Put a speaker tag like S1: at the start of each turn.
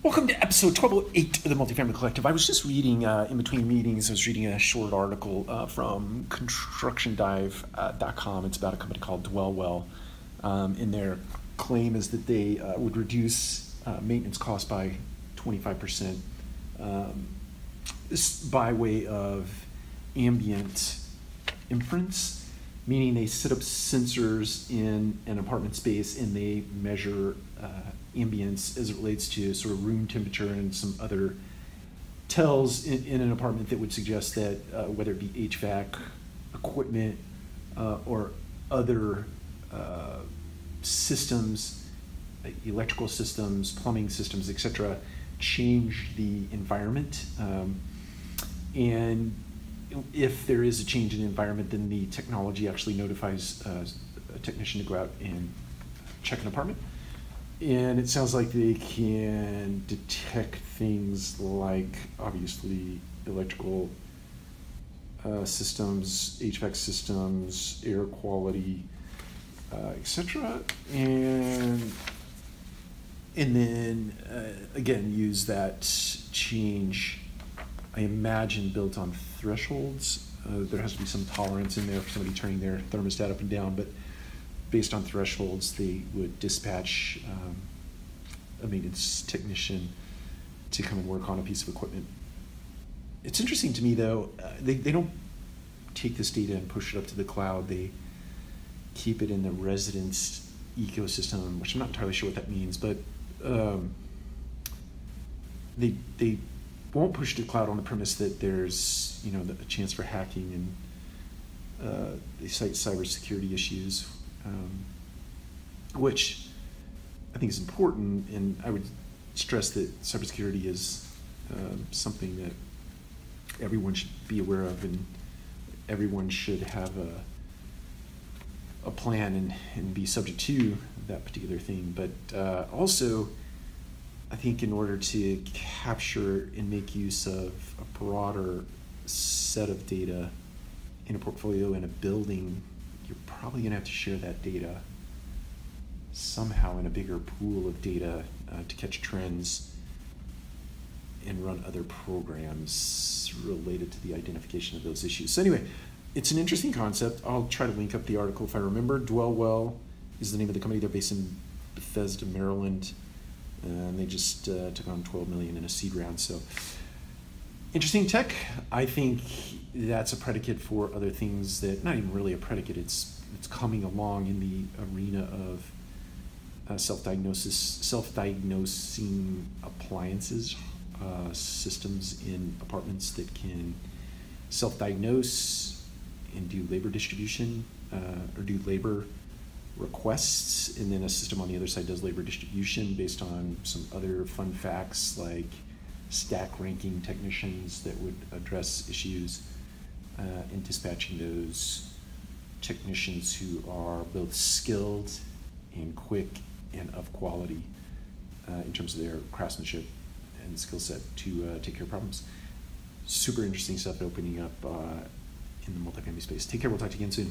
S1: Welcome to episode 1208 of the Multifamily Collective. I was just reading uh, in between meetings, I was reading a short article uh, from constructiondive.com. It's about a company called Dwellwell. Um, and their claim is that they uh, would reduce uh, maintenance costs by 25% um, by way of ambient inference, meaning they set up sensors in an apartment space and they measure uh, ambience as it relates to sort of room temperature and some other tells in, in an apartment that would suggest that uh, whether it be HVAC equipment uh, or other uh, systems, electrical systems, plumbing systems, etc., change the environment. Um, and if there is a change in the environment, then the technology actually notifies uh, a technician to go out and check an apartment and it sounds like they can detect things like obviously electrical uh, systems, HVAC systems, air quality, uh, etc. And and then uh, again use that change. I imagine built on thresholds. Uh, there has to be some tolerance in there for somebody turning their thermostat up and down, but based on thresholds, they would dispatch um, a maintenance technician to come and work on a piece of equipment. It's interesting to me though, uh, they, they don't take this data and push it up to the cloud. They keep it in the residence ecosystem, which I'm not entirely sure what that means, but um, they, they won't push to cloud on the premise that there's you know a chance for hacking and uh, they cite cybersecurity issues um, which I think is important. And I would stress that cybersecurity is um, something that everyone should be aware of, and everyone should have a a plan and, and be subject to that particular thing. But uh, also, I think in order to capture and make use of a broader set of data in a portfolio in a building you're probably going to have to share that data somehow in a bigger pool of data uh, to catch trends and run other programs related to the identification of those issues. So, anyway, it's an interesting concept. I'll try to link up the article if I remember. Dwellwell is the name of the company. They're based in Bethesda, Maryland, and they just uh, took on 12 million in a seed round. So, interesting tech. I think that's a predicate for other things that not even really a predicate. It's it's coming along in the arena of uh, self-diagnosis, self-diagnosing appliances, uh, systems in apartments that can self-diagnose and do labor distribution uh, or do labor requests, and then a system on the other side does labor distribution based on some other fun facts like stack ranking technicians that would address issues uh, in dispatching those technicians who are both skilled and quick and of quality uh, in terms of their craftsmanship and skill set to uh, take care of problems. Super interesting stuff opening up uh, in the multifamily space. Take care. We'll talk to you again soon.